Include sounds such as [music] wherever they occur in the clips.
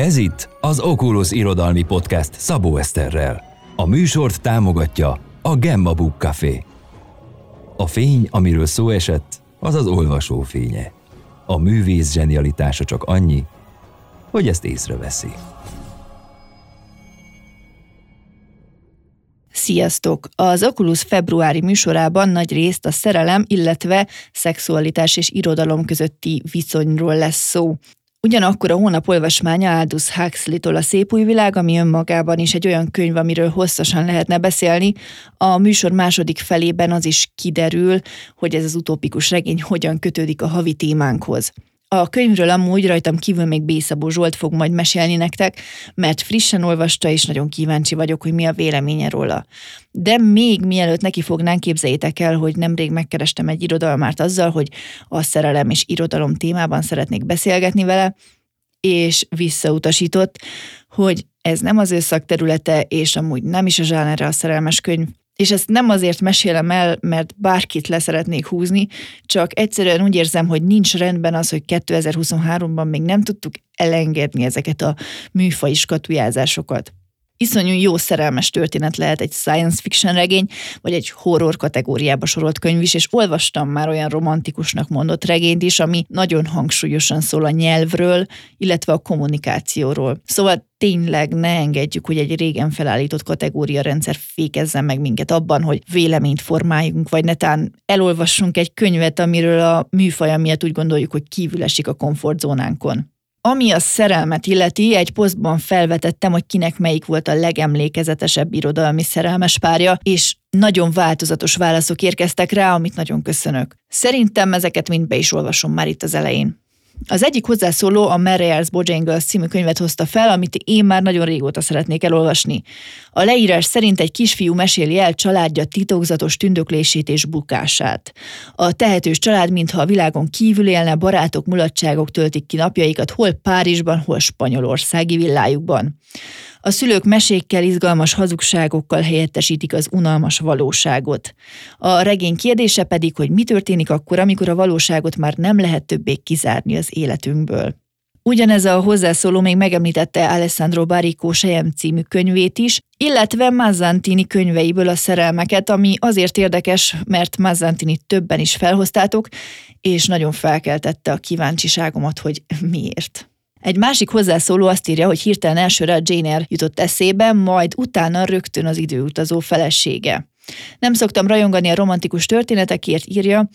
Ez itt az Oculus Irodalmi Podcast Szabó Eszterrel. A műsort támogatja a Gemma Book Café. A fény, amiről szó esett, az az olvasó fénye. A művész zsenialitása csak annyi, hogy ezt észreveszi. Sziasztok! Az Oculus februári műsorában nagy részt a szerelem, illetve szexualitás és irodalom közötti viszonyról lesz szó. Ugyanakkor a hónap olvasmánya Aldous Huxley-tól a Szép új világ, ami önmagában is egy olyan könyv, amiről hosszasan lehetne beszélni. A műsor második felében az is kiderül, hogy ez az utópikus regény hogyan kötődik a havi témánkhoz. A könyvről amúgy rajtam kívül még Bészabó Zsolt fog majd mesélni nektek, mert frissen olvasta, és nagyon kíváncsi vagyok, hogy mi a véleménye róla. De még mielőtt neki fognánk, képzeljétek el, hogy nemrég megkerestem egy irodalmárt azzal, hogy a szerelem és irodalom témában szeretnék beszélgetni vele, és visszautasított, hogy ez nem az ő szakterülete, és amúgy nem is a zsánerre a szerelmes könyv, és ezt nem azért mesélem el, mert bárkit leszeretnék húzni, csak egyszerűen úgy érzem, hogy nincs rendben az, hogy 2023-ban még nem tudtuk elengedni ezeket a műfai skatujázásokat. Iszonyú jó szerelmes történet lehet egy science fiction regény, vagy egy horror kategóriába sorolt könyv is, és olvastam már olyan romantikusnak mondott regényt is, ami nagyon hangsúlyosan szól a nyelvről, illetve a kommunikációról. Szóval tényleg ne engedjük, hogy egy régen felállított kategória rendszer fékezzen meg minket abban, hogy véleményt formáljunk, vagy netán elolvassunk egy könyvet, amiről a műfaj miatt úgy gondoljuk, hogy kívül esik a komfortzónánkon. Ami a szerelmet illeti, egy posztban felvetettem, hogy kinek melyik volt a legemlékezetesebb irodalmi szerelmes párja, és nagyon változatos válaszok érkeztek rá, amit nagyon köszönök. Szerintem ezeket mind be is olvasom már itt az elején. Az egyik hozzászóló a Mariel's Bojangles című könyvet hozta fel, amit én már nagyon régóta szeretnék elolvasni. A leírás szerint egy kisfiú meséli el családja titokzatos tündöklését és bukását. A tehetős család, mintha a világon kívül élne, barátok, mulatságok töltik ki napjaikat, hol Párizsban, hol Spanyolországi villájukban. A szülők mesékkel, izgalmas hazugságokkal helyettesítik az unalmas valóságot. A regény kérdése pedig, hogy mi történik akkor, amikor a valóságot már nem lehet többé kizárni az életünkből. Ugyanez a hozzászóló még megemlítette Alessandro Baricco Sejem című könyvét is, illetve Mazzantini könyveiből a szerelmeket, ami azért érdekes, mert Mazzantini többen is felhoztátok, és nagyon felkeltette a kíváncsiságomat, hogy miért. Egy másik hozzászóló azt írja, hogy hirtelen elsőre a Jane Eyre jutott eszébe, majd utána rögtön az időutazó felesége. Nem szoktam rajongani a romantikus történetekért, írja,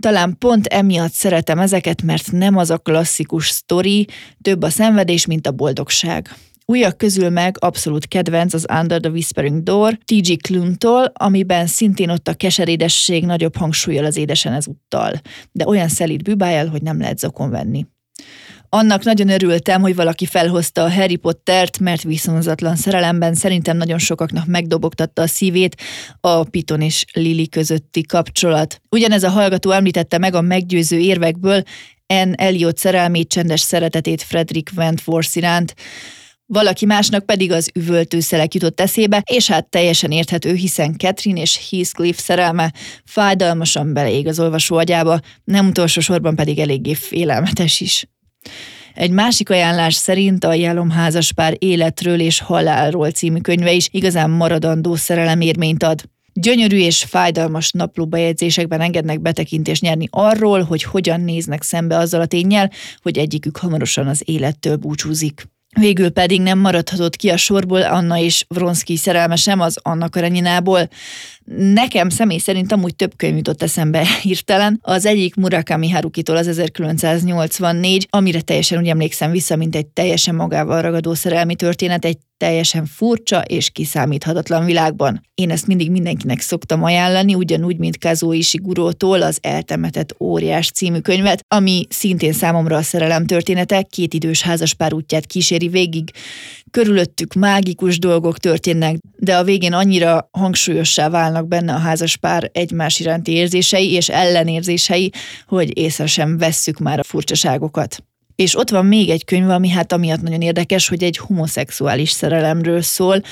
talán pont emiatt szeretem ezeket, mert nem az a klasszikus sztori, több a szenvedés, mint a boldogság. Újak közül meg abszolút kedvenc az Under the Whispering Door T.G. Kluntól, amiben szintén ott a keserédesség nagyobb hangsúlyjal az édesen ezúttal, de olyan szelíd bűbájjal, hogy nem lehet zokon venni. Annak nagyon örültem, hogy valaki felhozta a Harry Pottert, mert viszonzatlan szerelemben szerintem nagyon sokaknak megdobogtatta a szívét a Piton és Lili közötti kapcsolat. Ugyanez a hallgató említette meg a meggyőző érvekből N. Elliot szerelmét, csendes szeretetét Frederick Wentworth iránt, valaki másnak pedig az üvöltőszelek jutott eszébe, és hát teljesen érthető, hiszen Catherine és Heathcliff szerelme fájdalmasan beleég az olvasó agyába, nem utolsó sorban pedig eléggé félelmetes is. Egy másik ajánlás szerint a Jelomházaspár életről és halálról című könyve is igazán maradandó szerelemérményt ad. Gyönyörű és fájdalmas naplóbejegyzésekben engednek betekintést nyerni arról, hogy hogyan néznek szembe azzal a tényel, hogy egyikük hamarosan az élettől búcsúzik. Végül pedig nem maradhatott ki a sorból Anna és Vronszki szerelmesem az Anna Kareninából. Nekem személy szerint amúgy több könyv jutott eszembe [laughs] hirtelen. Az egyik Murakami Harukitól az 1984, amire teljesen úgy emlékszem vissza, mint egy teljesen magával ragadó szerelmi történet, egy teljesen furcsa és kiszámíthatatlan világban. Én ezt mindig mindenkinek szoktam ajánlani, ugyanúgy, mint Kazuo Ishigurótól az Eltemetett óriás című könyvet, ami szintén számomra a szerelem története, két idős házaspár útját kíséri végig. Körülöttük mágikus dolgok történnek, de a végén annyira hangsúlyossá válnak benne a házaspár egymás iránti érzései és ellenérzései, hogy észre sem vesszük már a furcsaságokat. És ott van még egy könyv, ami hát amiatt nagyon érdekes, hogy egy homoszexuális szerelemről szól,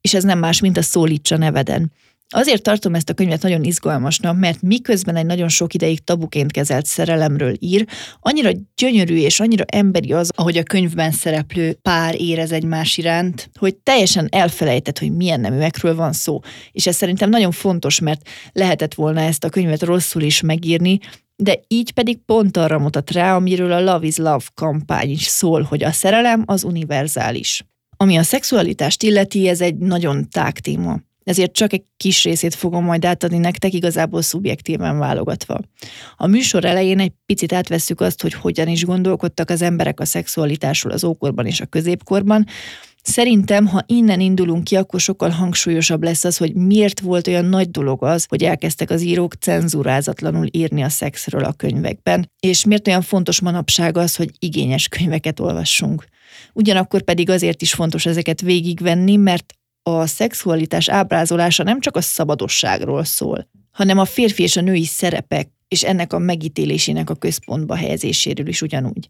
és ez nem más, mint a Szólítsa neveden. Azért tartom ezt a könyvet nagyon izgalmasnak, mert miközben egy nagyon sok ideig tabuként kezelt szerelemről ír, annyira gyönyörű és annyira emberi az, ahogy a könyvben szereplő pár érez egymás iránt, hogy teljesen elfelejtett, hogy milyen neműekről van szó. És ez szerintem nagyon fontos, mert lehetett volna ezt a könyvet rosszul is megírni, de így pedig pont arra mutat rá, amiről a Love is Love kampány is szól, hogy a szerelem az univerzális. Ami a szexualitást illeti, ez egy nagyon tág téma ezért csak egy kis részét fogom majd átadni nektek, igazából szubjektíven válogatva. A műsor elején egy picit átvesszük azt, hogy hogyan is gondolkodtak az emberek a szexualitásról az ókorban és a középkorban, Szerintem, ha innen indulunk ki, akkor sokkal hangsúlyosabb lesz az, hogy miért volt olyan nagy dolog az, hogy elkezdtek az írók cenzúrázatlanul írni a szexről a könyvekben, és miért olyan fontos manapság az, hogy igényes könyveket olvassunk. Ugyanakkor pedig azért is fontos ezeket végigvenni, mert a szexualitás ábrázolása nem csak a szabadosságról szól, hanem a férfi és a női szerepek és ennek a megítélésének a központba helyezéséről is ugyanúgy.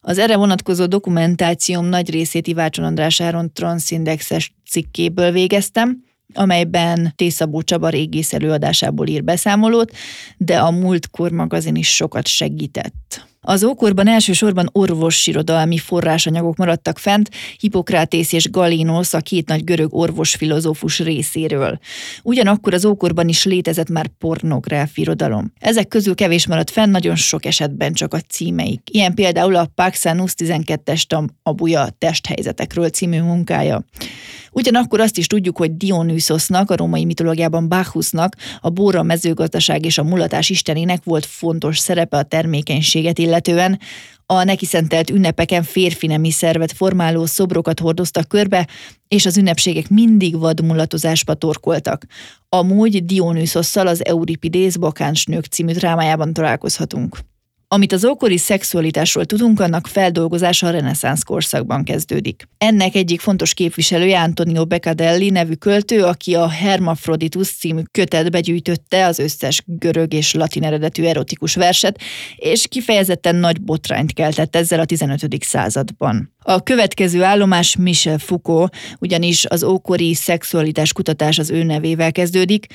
Az erre vonatkozó dokumentációm nagy részét Ivácson András Áron transzindexes cikkéből végeztem, amelyben Tészabó Csaba régész előadásából ír beszámolót, de a Múltkor magazin is sokat segített. Az ókorban elsősorban orvossirodalmi forrásanyagok maradtak fent Hippokrátész és Galinos, a két nagy görög orvosfilozófus részéről. Ugyanakkor az ókorban is létezett már pornográf irodalom. Ezek közül kevés maradt fenn, nagyon sok esetben csak a címeik. Ilyen például a Paxanus 12-es tam abuja testhelyzetekről című munkája. Ugyanakkor azt is tudjuk, hogy Dionysusnak, a római mitológiában Bacchusnak, a bóra mezőgazdaság és a mulatás istenének volt fontos szerepe a termékenységet illetően, a neki szentelt ünnepeken férfi nemi szervet formáló szobrokat hordoztak körbe, és az ünnepségek mindig vadmulatozásba torkoltak. Amúgy Dionysosszal az Euripidész Bakáns nők című drámájában találkozhatunk. Amit az ókori szexualitásról tudunk, annak feldolgozása a reneszánsz korszakban kezdődik. Ennek egyik fontos képviselője Antonio Beccadelli nevű költő, aki a Hermaphroditus című kötetbe gyűjtötte az összes görög és latin eredetű erotikus verset, és kifejezetten nagy botrányt keltett ezzel a 15. században. A következő állomás Michel Foucault, ugyanis az ókori szexualitás kutatás az ő nevével kezdődik,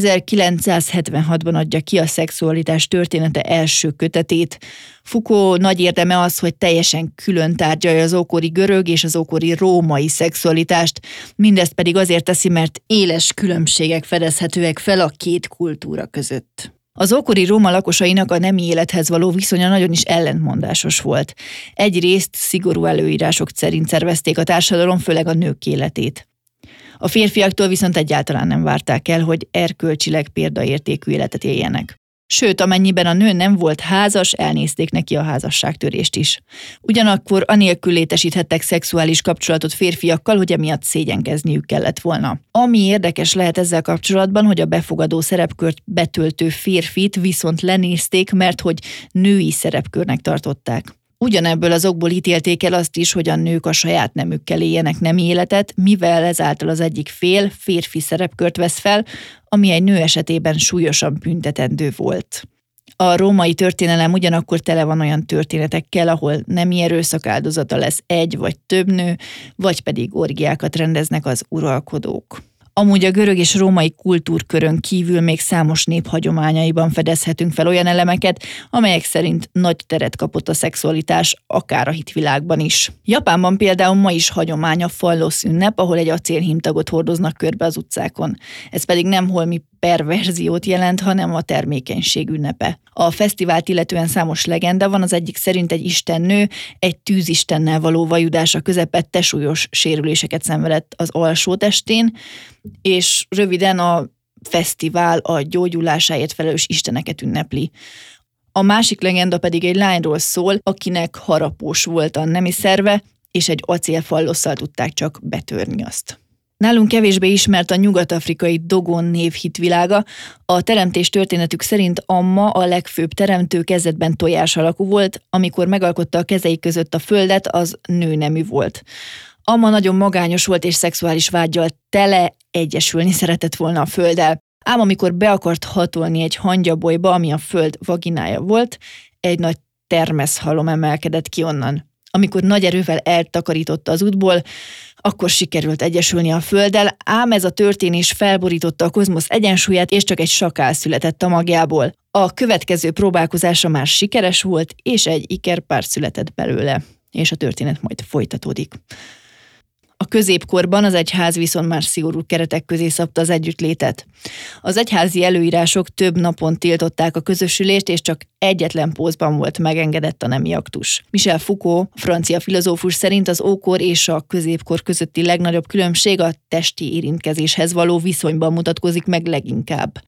1976-ban adja ki a szexualitás története első kötetét. Foucault nagy érdeme az, hogy teljesen külön tárgyalja az ókori görög és az ókori római szexualitást, mindezt pedig azért teszi, mert éles különbségek fedezhetőek fel a két kultúra között. Az ókori Róma lakosainak a nemi élethez való viszonya nagyon is ellentmondásos volt. Egyrészt szigorú előírások szerint szervezték a társadalom, főleg a nők életét. A férfiaktól viszont egyáltalán nem várták el, hogy erkölcsileg példaértékű életet éljenek. Sőt, amennyiben a nő nem volt házas, elnézték neki a házasságtörést is. Ugyanakkor anélkül létesíthettek szexuális kapcsolatot férfiakkal, hogy emiatt szégyenkezniük kellett volna. Ami érdekes lehet ezzel kapcsolatban, hogy a befogadó szerepkört betöltő férfit viszont lenézték, mert hogy női szerepkörnek tartották. Ugyanebből az okból ítélték el azt is, hogy a nők a saját nemükkel éljenek nem életet, mivel ezáltal az egyik fél férfi szerepkört vesz fel, ami egy nő esetében súlyosan büntetendő volt. A római történelem ugyanakkor tele van olyan történetekkel, ahol nemi erőszak áldozata lesz egy vagy több nő, vagy pedig orgiákat rendeznek az uralkodók. Amúgy a görög és római kultúrkörön kívül még számos nép hagyományaiban fedezhetünk fel olyan elemeket, amelyek szerint nagy teret kapott a szexualitás, akár a hitvilágban is. Japánban például ma is hagyomány a fallosz ünnep, ahol egy acélhímtagot hordoznak körbe az utcákon. Ez pedig nem holmi perverziót jelent, hanem a termékenység ünnepe. A fesztivált illetően számos legenda van, az egyik szerint egy istennő egy tűzistennel való vajudása közepette súlyos sérüléseket szenvedett az alsó testén, és röviden a fesztivál a gyógyulásáért felelős isteneket ünnepli. A másik legenda pedig egy lányról szól, akinek harapós volt a nemi szerve, és egy acélfallosszal tudták csak betörni azt. Nálunk kevésbé ismert a nyugat-afrikai Dogon név hitvilága. A teremtés történetük szerint Amma a legfőbb teremtő kezdetben tojás alakú volt, amikor megalkotta a kezei között a földet, az nőnemű volt. Amma nagyon magányos volt és szexuális vágyal tele egyesülni szeretett volna a földdel. Ám amikor be akart hatolni egy hangyabolyba, ami a föld vaginája volt, egy nagy termeszhalom emelkedett ki onnan. amikor nagy erővel eltakarította az útból, akkor sikerült egyesülni a Földdel, ám ez a történés felborította a kozmosz egyensúlyát, és csak egy sakál született a magjából. A következő próbálkozása már sikeres volt, és egy ikerpár született belőle, és a történet majd folytatódik. A középkorban az egyház viszont már szigorú keretek közé szabta az együttlétet. Az egyházi előírások több napon tiltották a közösülést, és csak egyetlen pózban volt megengedett a nemi aktus. Michel Foucault, francia filozófus szerint az ókor és a középkor közötti legnagyobb különbség a testi érintkezéshez való viszonyban mutatkozik meg leginkább.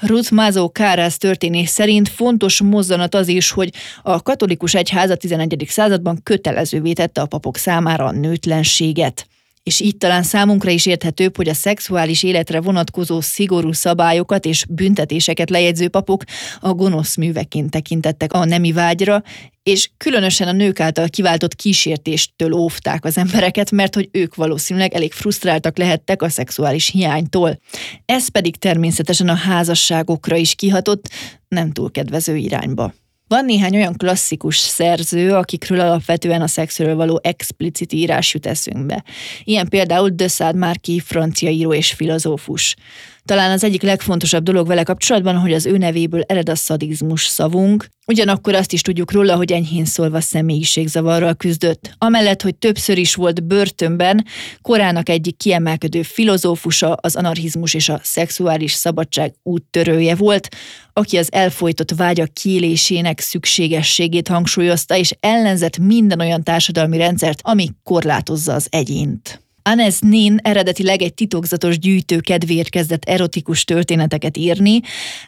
Ruth Mazo Kárász történés szerint fontos mozzanat az is, hogy a katolikus egyház a 11. században kötelezővé tette a papok számára a nőtlenséget. És így talán számunkra is érthetőbb, hogy a szexuális életre vonatkozó szigorú szabályokat és büntetéseket lejegyző papok a gonosz műveként tekintettek a nemi vágyra, és különösen a nők által kiváltott kísértéstől óvták az embereket, mert hogy ők valószínűleg elég frusztráltak lehettek a szexuális hiánytól. Ez pedig természetesen a házasságokra is kihatott, nem túl kedvező irányba. Van néhány olyan klasszikus szerző, akikről alapvetően a szexről való explicit írás jut eszünkbe. Ilyen például de Marquis, francia író és filozófus. Talán az egyik legfontosabb dolog vele kapcsolatban, hogy az ő nevéből ered a szadizmus szavunk, ugyanakkor azt is tudjuk róla, hogy enyhén szólva személyiségzavarral küzdött. Amellett, hogy többször is volt börtönben, korának egyik kiemelkedő filozófusa, az anarchizmus és a szexuális szabadság úttörője volt, aki az elfolytott vágyak kiélésének szükségességét hangsúlyozta, és ellenzett minden olyan társadalmi rendszert, ami korlátozza az egyént. Anes Nin eredetileg egy titokzatos gyűjtő kedvéért kezdett erotikus történeteket írni.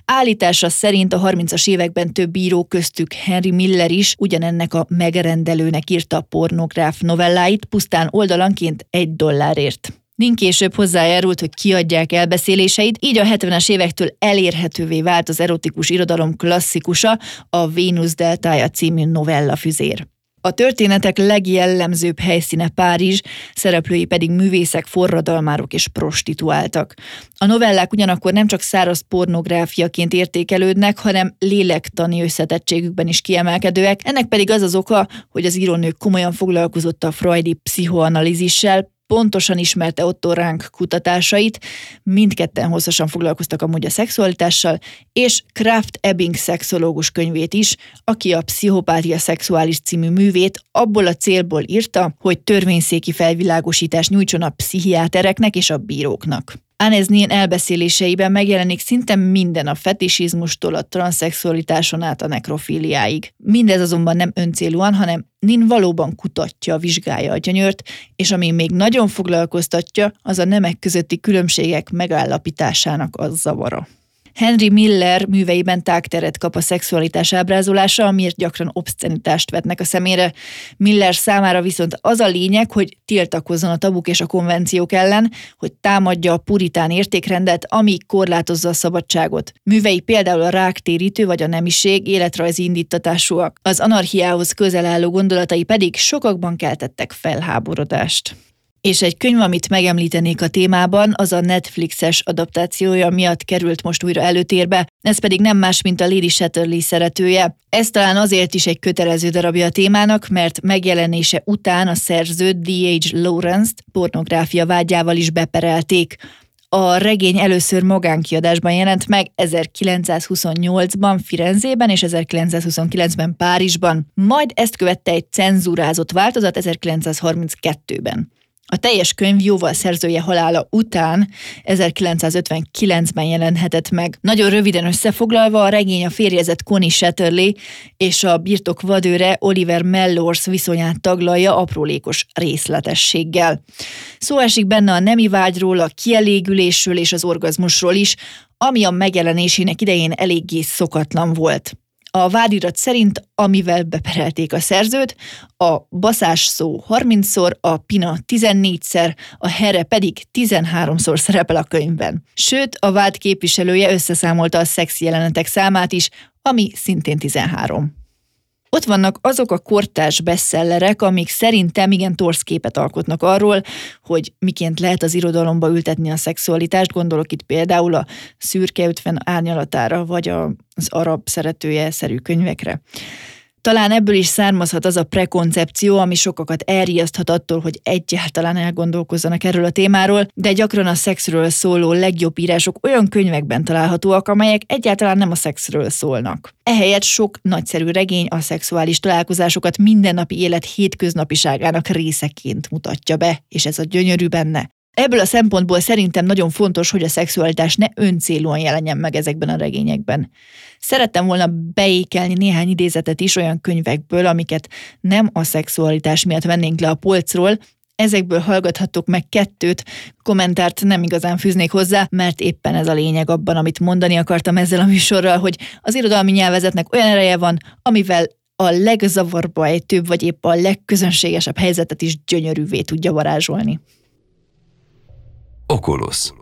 Állítása szerint a 30-as években több író köztük Henry Miller is ugyanennek a megrendelőnek írta a pornográf novelláit pusztán oldalanként egy dollárért. Nin később hozzájárult, hogy kiadják elbeszéléseit, így a 70-es évektől elérhetővé vált az erotikus irodalom klasszikusa, a Vénusz deltája című novella füzér. A történetek legjellemzőbb helyszíne Párizs, szereplői pedig művészek, forradalmárok és prostituáltak. A novellák ugyanakkor nem csak száraz pornográfiaként értékelődnek, hanem lélektani összetettségükben is kiemelkedőek. Ennek pedig az az oka, hogy az írónők komolyan foglalkozott a freudi pszichoanalízissel, pontosan ismerte Otto Rank kutatásait, mindketten hosszasan foglalkoztak amúgy a szexualitással, és Kraft Ebbing szexológus könyvét is, aki a Pszichopátia szexuális című művét abból a célból írta, hogy törvényszéki felvilágosítást nyújtson a pszichiátereknek és a bíróknak. Aneznien elbeszéléseiben megjelenik szinte minden a fetisizmustól a transzexualitáson át a nekrofíliáig. Mindez azonban nem öncélúan, hanem Nin valóban kutatja, vizsgálja a gyönyört, és ami még nagyon foglalkoztatja, az a nemek közötti különbségek megállapításának az zavara. Henry Miller műveiben tágteret kap a szexualitás ábrázolása, amiért gyakran obszcenitást vetnek a szemére. Miller számára viszont az a lényeg, hogy tiltakozzon a tabuk és a konvenciók ellen, hogy támadja a puritán értékrendet, ami korlátozza a szabadságot. Művei például a ráktérítő vagy a nemiség életrajzi indítatásúak. Az anarchiához közel álló gondolatai pedig sokakban keltettek felháborodást. És egy könyv, amit megemlítenék a témában, az a Netflixes adaptációja miatt került most újra előtérbe, ez pedig nem más, mint a Lady Shatterley szeretője. Ez talán azért is egy kötelező darabja a témának, mert megjelenése után a szerzőt D.H. Lawrence-t pornográfia vágyával is beperelték. A regény először magánkiadásban jelent meg 1928-ban Firenzében és 1929-ben Párizsban, majd ezt követte egy cenzúrázott változat 1932-ben. A teljes könyv jóval szerzője halála után 1959-ben jelenhetett meg. Nagyon röviden összefoglalva a regény a férjezett Connie Shatterley és a birtok vadőre Oliver Mellors viszonyát taglalja aprólékos részletességgel. Szó esik benne a nemi vágyról, a kielégülésről és az orgazmusról is, ami a megjelenésének idején eléggé szokatlan volt. A vádirat szerint, amivel beperelték a szerzőt, a baszás szó 30-szor, a pina 14-szer, a here pedig 13-szor szerepel a könyvben. Sőt, a vád képviselője összeszámolta a szex jelenetek számát is, ami szintén 13. Ott vannak azok a kortárs bestsellerek, amik szerintem igen torsz képet alkotnak arról, hogy miként lehet az irodalomba ültetni a szexualitást. Gondolok itt például a Szürke 50 árnyalatára, vagy az arab szeretője szerű könyvekre. Talán ebből is származhat az a prekoncepció, ami sokakat elriaszthat attól, hogy egyáltalán elgondolkozzanak erről a témáról, de gyakran a szexről szóló legjobb írások olyan könyvekben találhatóak, amelyek egyáltalán nem a szexről szólnak. Ehelyett sok nagyszerű regény a szexuális találkozásokat mindennapi élet hétköznapiságának részeként mutatja be, és ez a gyönyörű benne. Ebből a szempontból szerintem nagyon fontos, hogy a szexualitás ne öncélúan jelenjen meg ezekben a regényekben. Szerettem volna beékelni néhány idézetet is olyan könyvekből, amiket nem a szexualitás miatt vennénk le a polcról, Ezekből hallgathattok meg kettőt, kommentárt nem igazán fűznék hozzá, mert éppen ez a lényeg abban, amit mondani akartam ezzel a műsorral, hogy az irodalmi nyelvezetnek olyan ereje van, amivel a legzavarba ejtőbb, vagy épp a legközönségesebb helyzetet is gyönyörűvé tudja varázsolni. Oculus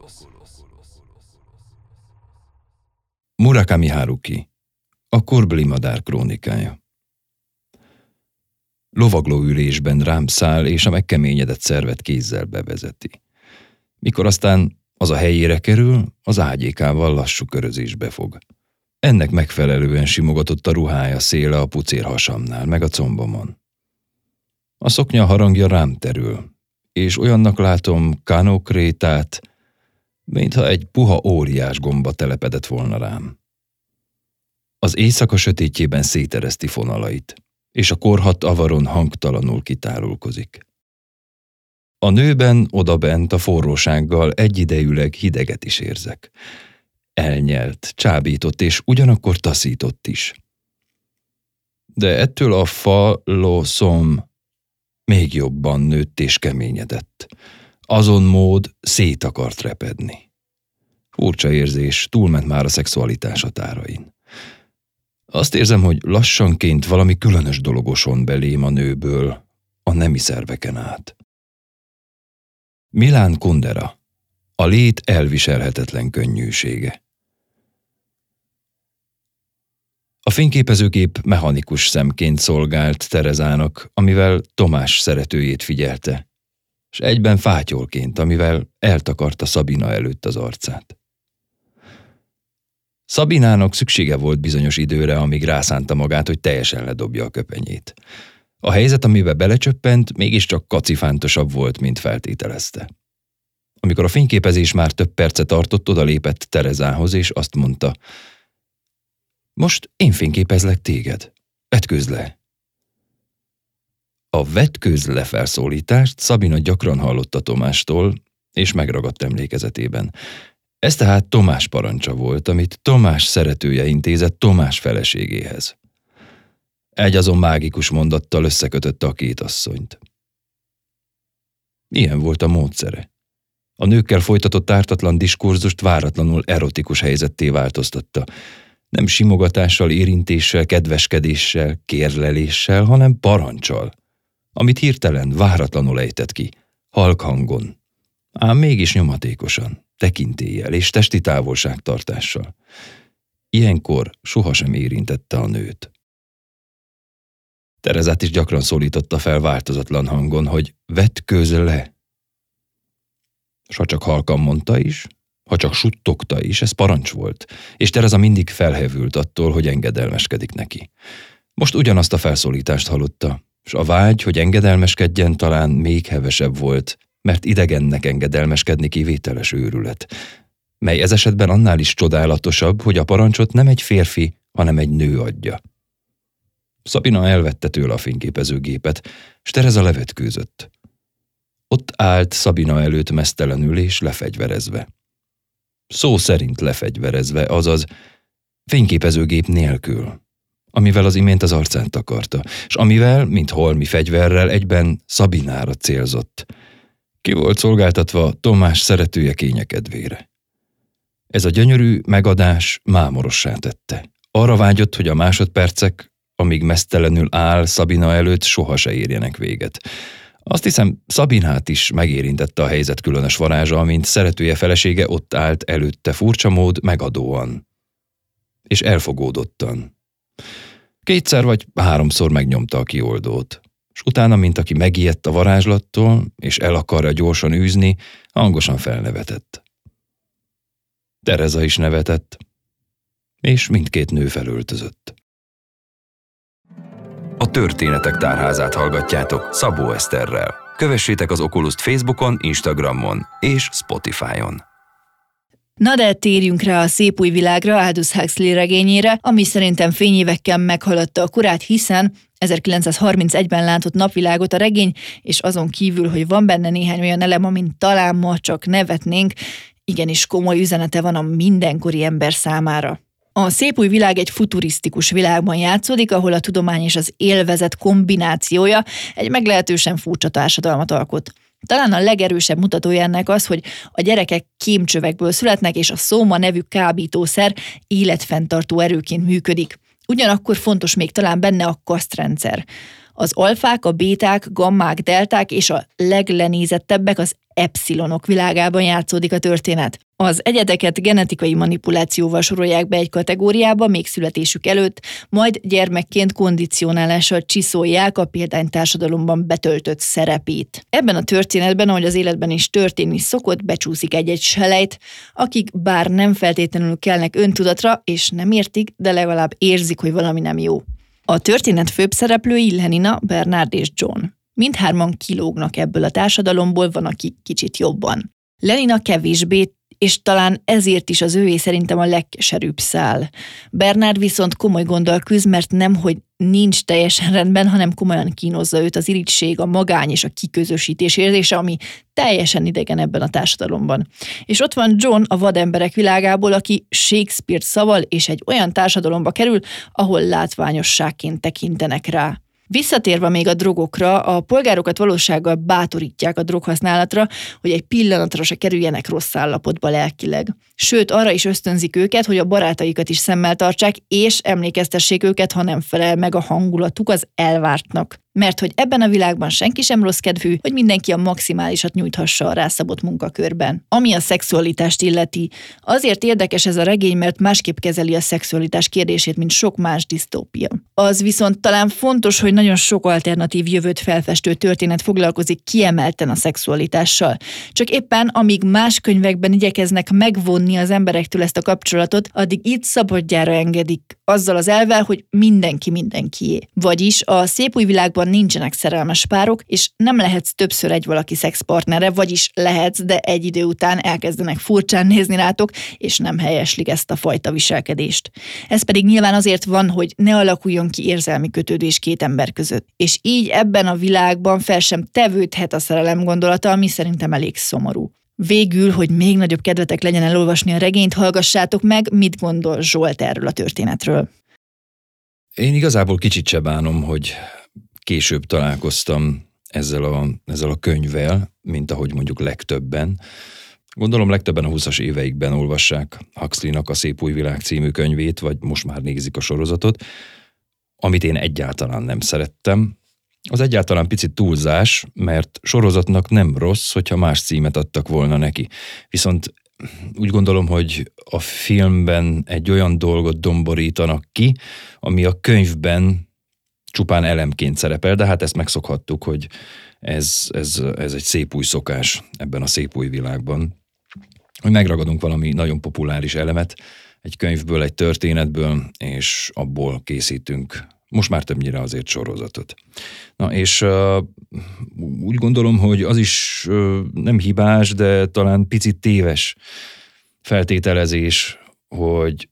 Murakami Haruki A korbeli madár krónikája Lovaglóülésben rám száll, és a megkeményedett szervet kézzel bevezeti. Mikor aztán az a helyére kerül, az ágyékával lassú körözésbe fog. Ennek megfelelően simogatott a ruhája széle a pucér hasamnál, meg a combomon. A szoknya harangja rám terül, és olyannak látom kanokrétát, mintha egy puha óriás gomba telepedett volna rám. Az éjszaka sötétjében szétereszti fonalait, és a korhat avaron hangtalanul kitárulkozik. A nőben odabent a forrósággal egyidejűleg hideget is érzek. Elnyelt, csábított és ugyanakkor taszított is. De ettől a fa szom még jobban nőtt és keményedett. Azon mód szét akart repedni. Furcsa érzés, túlment már a szexualitás határain. Azt érzem, hogy lassanként valami különös dologoson belém a nőből, a nemi szerveken át. Milán Kundera. A lét elviselhetetlen könnyűsége. A fényképezőgép mechanikus szemként szolgált Terezának, amivel Tomás szeretőjét figyelte, és egyben fátyolként, amivel eltakarta Szabina előtt az arcát. Szabinának szüksége volt bizonyos időre, amíg rászánta magát, hogy teljesen ledobja a köpenyét. A helyzet, amiben belecsöppent, mégiscsak kacifántosabb volt, mint feltételezte. Amikor a fényképezés már több perce tartott, odalépett Terezához, és azt mondta, most én fényképezlek téged. Vetkőz le! A vetkőz le Szabina gyakran hallotta Tomástól, és megragadt emlékezetében. Ez tehát Tomás parancsa volt, amit Tomás szeretője intézett Tomás feleségéhez. Egy azon mágikus mondattal összekötötte a két asszonyt. Ilyen volt a módszere. A nőkkel folytatott ártatlan diskurzust váratlanul erotikus helyzetté változtatta, nem simogatással, érintéssel, kedveskedéssel, kérleléssel, hanem parancsal, amit hirtelen, váratlanul ejtett ki, halk hangon, ám mégis nyomatékosan, tekintéllyel és testi távolságtartással. Ilyenkor sohasem érintette a nőt. Terezát is gyakran szólította fel változatlan hangon, hogy vett le. S ha csak halkan mondta is, ha csak suttogta is, ez parancs volt, és Tereza mindig felhevült attól, hogy engedelmeskedik neki. Most ugyanazt a felszólítást hallotta, és a vágy, hogy engedelmeskedjen talán még hevesebb volt, mert idegennek engedelmeskedni kivételes őrület, mely ez esetben annál is csodálatosabb, hogy a parancsot nem egy férfi, hanem egy nő adja. Szabina elvette tőle a fényképezőgépet, s Tereza levetkőzött. Ott állt Szabina előtt mesztelenül és lefegyverezve szó szerint lefegyverezve, azaz fényképezőgép nélkül, amivel az imént az arcát takarta, és amivel, mint holmi fegyverrel, egyben Szabinára célzott. Ki volt szolgáltatva Tomás szeretője kényekedvére. Ez a gyönyörű megadás mámorossá tette. Arra vágyott, hogy a másodpercek, amíg mesztelenül áll Szabina előtt, soha se érjenek véget. Azt hiszem, Szabinát is megérintette a helyzet különös varázsa, amint szeretője felesége ott állt előtte furcsa mód megadóan. És elfogódottan. Kétszer vagy háromszor megnyomta a kioldót, és utána, mint aki megijedt a varázslattól, és el akarja gyorsan űzni, hangosan felnevetett. Tereza is nevetett, és mindkét nő felöltözött. A Történetek Tárházát hallgatjátok Szabó Eszterrel. Kövessétek az Oculus Facebookon, Instagramon és Spotify-on. Na de térjünk rá a szép új világra, Aldous Huxley regényére, ami szerintem fényévekkel meghaladta a korát, hiszen 1931-ben látott napvilágot a regény, és azon kívül, hogy van benne néhány olyan elem, amin talán ma csak nevetnénk, igenis komoly üzenete van a mindenkori ember számára. A szép új világ egy futurisztikus világban játszódik, ahol a tudomány és az élvezet kombinációja egy meglehetősen furcsa társadalmat alkot. Talán a legerősebb mutatója ennek az, hogy a gyerekek kémcsövekből születnek, és a szóma nevű kábítószer életfenntartó erőként működik. Ugyanakkor fontos még talán benne a kasztrendszer. Az alfák, a béták, gammák, delták és a leglenézettebbek az epsilonok világában játszódik a történet. Az egyedeket genetikai manipulációval sorolják be egy kategóriába még születésük előtt, majd gyermekként kondicionálással csiszolják a példánytársadalomban betöltött szerepét. Ebben a történetben, ahogy az életben is történni szokott, becsúszik egy-egy selejt, akik bár nem feltétlenül kelnek öntudatra, és nem értik, de legalább érzik, hogy valami nem jó. A történet főbb szereplői Lenina, Bernard és John. Mindhárman kilógnak ebből a társadalomból, van, aki kicsit jobban. Lenina kevésbé és talán ezért is az ővé szerintem a legkeserűbb szál. Bernard viszont komoly gondol küzd, mert nem, hogy nincs teljesen rendben, hanem komolyan kínozza őt az irigység, a magány és a kiközösítés érzése, ami teljesen idegen ebben a társadalomban. És ott van John a vademberek világából, aki Shakespeare szaval és egy olyan társadalomba kerül, ahol látványosságként tekintenek rá. Visszatérve még a drogokra, a polgárokat valósággal bátorítják a droghasználatra, hogy egy pillanatra se kerüljenek rossz állapotba lelkileg. Sőt, arra is ösztönzik őket, hogy a barátaikat is szemmel tartsák, és emlékeztessék őket, ha nem felel meg a hangulatuk az elvártnak mert hogy ebben a világban senki sem rossz kedvű, hogy mindenki a maximálisat nyújthassa a rászabott munkakörben. Ami a szexualitást illeti, azért érdekes ez a regény, mert másképp kezeli a szexualitás kérdését, mint sok más disztópia. Az viszont talán fontos, hogy nagyon sok alternatív jövőt felfestő történet foglalkozik kiemelten a szexualitással. Csak éppen, amíg más könyvekben igyekeznek megvonni az emberektől ezt a kapcsolatot, addig itt szabadjára engedik, azzal az elvel, hogy mindenki mindenkié. Vagyis a szép új világban házasságban nincsenek szerelmes párok, és nem lehetsz többször egy valaki szexpartnere, vagyis lehetsz, de egy idő után elkezdenek furcsán nézni rátok, és nem helyeslik ezt a fajta viselkedést. Ez pedig nyilván azért van, hogy ne alakuljon ki érzelmi kötődés két ember között. És így ebben a világban fel sem tevődhet a szerelem gondolata, ami szerintem elég szomorú. Végül, hogy még nagyobb kedvetek legyen elolvasni a regényt, hallgassátok meg, mit gondol Zsolt erről a történetről. Én igazából kicsit se bánom, hogy később találkoztam ezzel a, ezzel a könyvvel, mint ahogy mondjuk legtöbben. Gondolom legtöbben a 20-as éveikben olvassák Huxley-nak a Szép új világ című könyvét, vagy most már nézik a sorozatot, amit én egyáltalán nem szerettem. Az egyáltalán picit túlzás, mert sorozatnak nem rossz, hogyha más címet adtak volna neki. Viszont úgy gondolom, hogy a filmben egy olyan dolgot domborítanak ki, ami a könyvben csupán elemként szerepel, de hát ezt megszokhattuk, hogy ez, ez, ez egy szép új szokás ebben a szép új világban, hogy megragadunk valami nagyon populáris elemet egy könyvből, egy történetből, és abból készítünk most már többnyire azért sorozatot. Na és uh, úgy gondolom, hogy az is uh, nem hibás, de talán picit téves feltételezés, hogy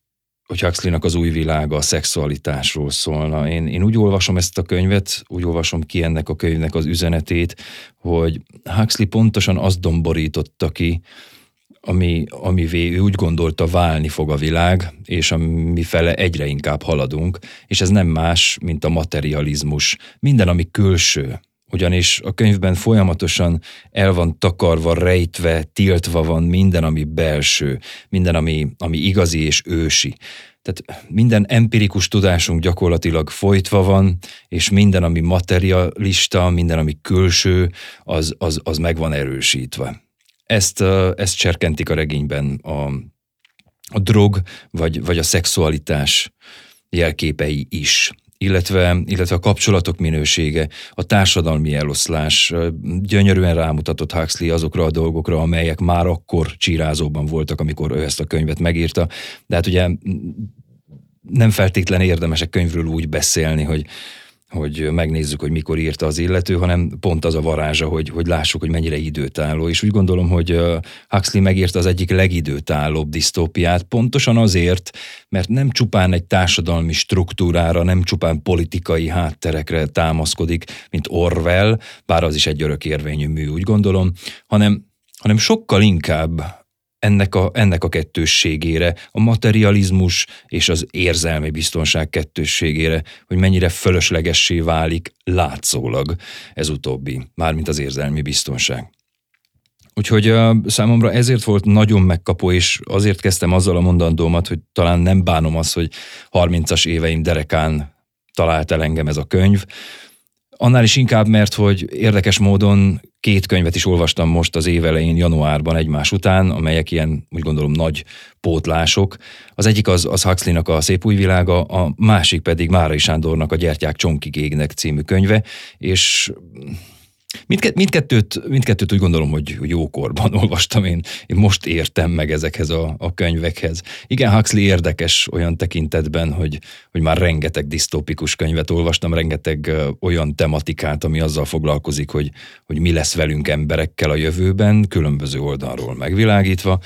hogy Huxley-nak az új világa a szexualitásról szólna. Én, én úgy olvasom ezt a könyvet, úgy olvasom ki ennek a könyvnek az üzenetét, hogy Huxley pontosan azt domborította ki, ami, amivé ő úgy gondolta válni fog a világ, és ami fele egyre inkább haladunk, és ez nem más, mint a materializmus. Minden, ami külső, ugyanis a könyvben folyamatosan el van takarva, rejtve, tiltva van minden, ami belső, minden, ami, ami igazi és ősi. Tehát minden empirikus tudásunk gyakorlatilag folytva van, és minden, ami materialista, minden, ami külső, az, az, az meg van erősítve. Ezt, ezt cserkentik a regényben a, a drog, vagy, vagy a szexualitás jelképei is illetve, illetve a kapcsolatok minősége, a társadalmi eloszlás. Gyönyörűen rámutatott Huxley azokra a dolgokra, amelyek már akkor csírázóban voltak, amikor ő ezt a könyvet megírta. De hát ugye nem feltétlen érdemes a könyvről úgy beszélni, hogy hogy megnézzük, hogy mikor írta az illető, hanem pont az a varázsa, hogy, hogy lássuk, hogy mennyire időtálló. És úgy gondolom, hogy Huxley megírta az egyik legidőtállóbb disztópiát, pontosan azért, mert nem csupán egy társadalmi struktúrára, nem csupán politikai hátterekre támaszkodik, mint Orwell, bár az is egy örökérvényű mű, úgy gondolom, hanem, hanem sokkal inkább ennek a, ennek a kettősségére, a materializmus és az érzelmi biztonság kettősségére, hogy mennyire fölöslegessé válik látszólag ez utóbbi, mármint az érzelmi biztonság. Úgyhogy uh, számomra ezért volt nagyon megkapó, és azért kezdtem azzal a mondandómat, hogy talán nem bánom azt, hogy 30-as éveim derekán talált el engem ez a könyv, Annál is inkább, mert hogy érdekes módon két könyvet is olvastam most az évelején, januárban egymás után, amelyek ilyen, úgy gondolom, nagy pótlások. Az egyik az, az Huxley-nak a Szép új világa, a másik pedig Márai Sándornak a Gyertyák csonkig című könyve, és Mindke, mindkettőt, mindkettőt úgy gondolom, hogy jókorban [laughs] olvastam én. Én most értem meg ezekhez a, a könyvekhez. Igen, Huxley érdekes olyan tekintetben, hogy, hogy már rengeteg disztópikus könyvet olvastam, rengeteg olyan tematikát, ami azzal foglalkozik, hogy, hogy mi lesz velünk emberekkel a jövőben, különböző oldalról megvilágítva.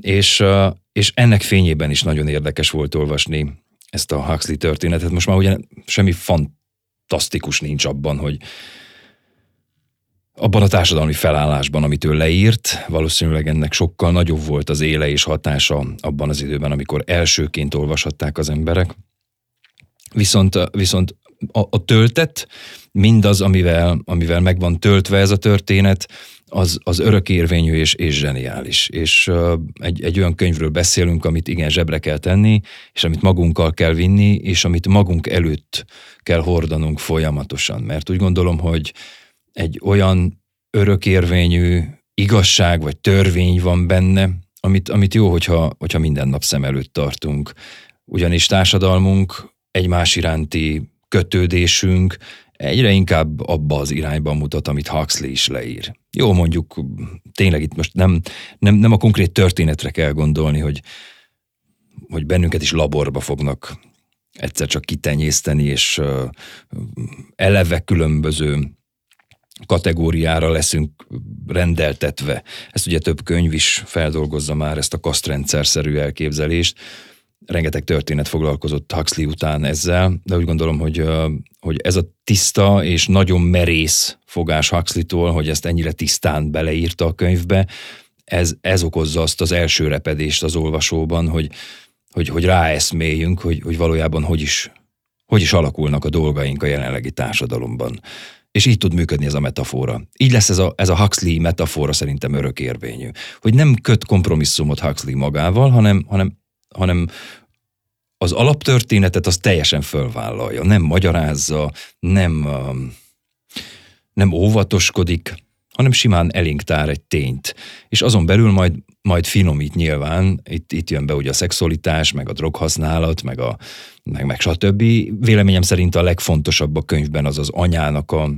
És, és ennek fényében is nagyon érdekes volt olvasni ezt a Huxley történetet. Most már ugye semmi fantasztikus nincs abban, hogy, abban a társadalmi felállásban, amit ő leírt, valószínűleg ennek sokkal nagyobb volt az éle és hatása abban az időben, amikor elsőként olvashatták az emberek. Viszont, viszont a, a töltet, mindaz, amivel, amivel meg van töltve ez a történet, az, az örökérvényű és, és zseniális. És uh, egy, egy olyan könyvről beszélünk, amit igen zsebre kell tenni, és amit magunkkal kell vinni, és amit magunk előtt kell hordanunk folyamatosan. Mert úgy gondolom, hogy egy olyan örökérvényű igazság vagy törvény van benne, amit, amit jó, hogyha, hogyha minden nap szem előtt tartunk. Ugyanis társadalmunk egymás iránti kötődésünk egyre inkább abba az irányba mutat, amit Huxley is leír. Jó, mondjuk tényleg itt most nem, nem, nem a konkrét történetre kell gondolni, hogy, hogy bennünket is laborba fognak egyszer csak kitenyészteni, és eleve különböző kategóriára leszünk rendeltetve. Ezt ugye több könyv is feldolgozza már ezt a kasztrendszerszerű elképzelést. Rengeteg történet foglalkozott Huxley után ezzel, de úgy gondolom, hogy, hogy ez a tiszta és nagyon merész fogás Huxley-tól, hogy ezt ennyire tisztán beleírta a könyvbe, ez, ez okozza azt az első repedést az olvasóban, hogy, hogy, hogy ráeszméljünk, hogy, hogy valójában hogy is, hogy is alakulnak a dolgaink a jelenlegi társadalomban. És így tud működni ez a metafora. Így lesz ez a, ez a Huxley metafora szerintem örökérvényű. Hogy nem köt kompromisszumot Huxley magával, hanem, hanem, hanem az alaptörténetet az teljesen fölvállalja. Nem magyarázza, nem, um, nem óvatoskodik, hanem simán elénk tár egy tényt. És azon belül majd, majd finomít nyilván, itt, itt jön be ugye a szexualitás, meg a droghasználat, meg, a, meg, meg stb. Véleményem szerint a legfontosabb a könyvben az az anyának a,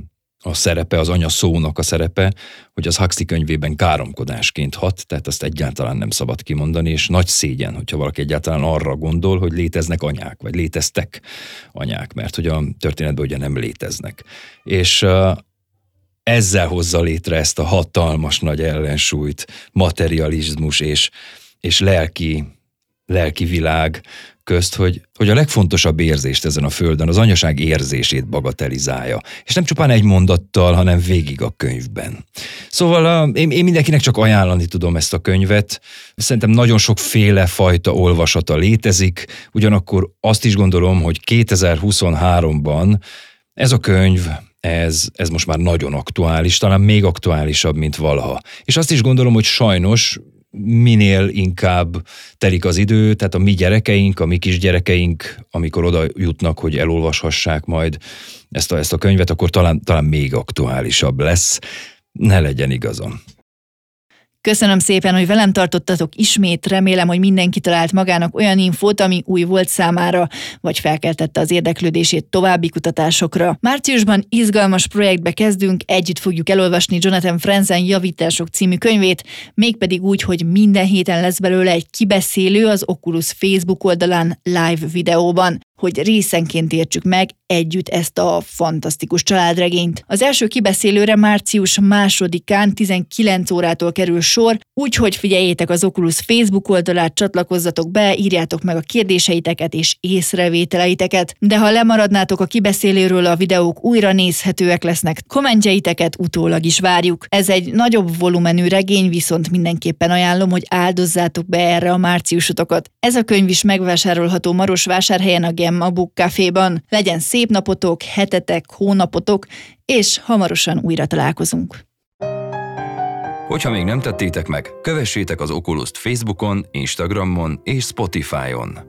a szerepe, az anya szónak a szerepe, hogy az Huxley könyvében káromkodásként hat, tehát azt egyáltalán nem szabad kimondani, és nagy szégyen, hogyha valaki egyáltalán arra gondol, hogy léteznek anyák, vagy léteztek anyák, mert hogy a történetben ugye nem léteznek. És ezzel hozza létre ezt a hatalmas nagy ellensúlyt, materializmus és, és lelki, lelki világ közt, hogy, hogy a legfontosabb érzést ezen a földön, az anyaság érzését bagatelizálja. És nem csupán egy mondattal, hanem végig a könyvben. Szóval én, én mindenkinek csak ajánlani tudom ezt a könyvet. Szerintem nagyon sokféle fajta olvasata létezik, ugyanakkor azt is gondolom, hogy 2023-ban ez a könyv ez, ez most már nagyon aktuális, talán még aktuálisabb, mint valaha. És azt is gondolom, hogy sajnos minél inkább telik az idő, tehát a mi gyerekeink, a mi kisgyerekeink, amikor oda jutnak, hogy elolvashassák majd ezt a, ezt a könyvet, akkor talán, talán még aktuálisabb lesz. Ne legyen igazam. Köszönöm szépen, hogy velem tartottatok ismét, remélem, hogy mindenki talált magának olyan infót, ami új volt számára, vagy felkeltette az érdeklődését további kutatásokra. Márciusban izgalmas projektbe kezdünk, együtt fogjuk elolvasni Jonathan Franzen Javítások című könyvét, mégpedig úgy, hogy minden héten lesz belőle egy kibeszélő az Oculus Facebook oldalán live videóban. Hogy részenként értsük meg együtt ezt a fantasztikus családregényt. Az első kibeszélőre március másodikán 19 órától kerül sor, úgyhogy figyeljétek az Oculus Facebook oldalát, csatlakozzatok be, írjátok meg a kérdéseiteket és észrevételeiteket. De ha lemaradnátok a kibeszélőről, a videók újra nézhetőek lesznek, kommentjeiteket utólag is várjuk. Ez egy nagyobb volumenű regény, viszont mindenképpen ajánlom, hogy áldozzátok be erre a márciusotokat. Ez a könyv is megvásárolható Marosvásárhelyen a Gemma Book. Legyen szép napotok, hetetek, hónapotok, és hamarosan újra találkozunk. Hogyha még nem tettétek meg, kövessétek az Oculus-t Facebookon, Instagramon és Spotify-on.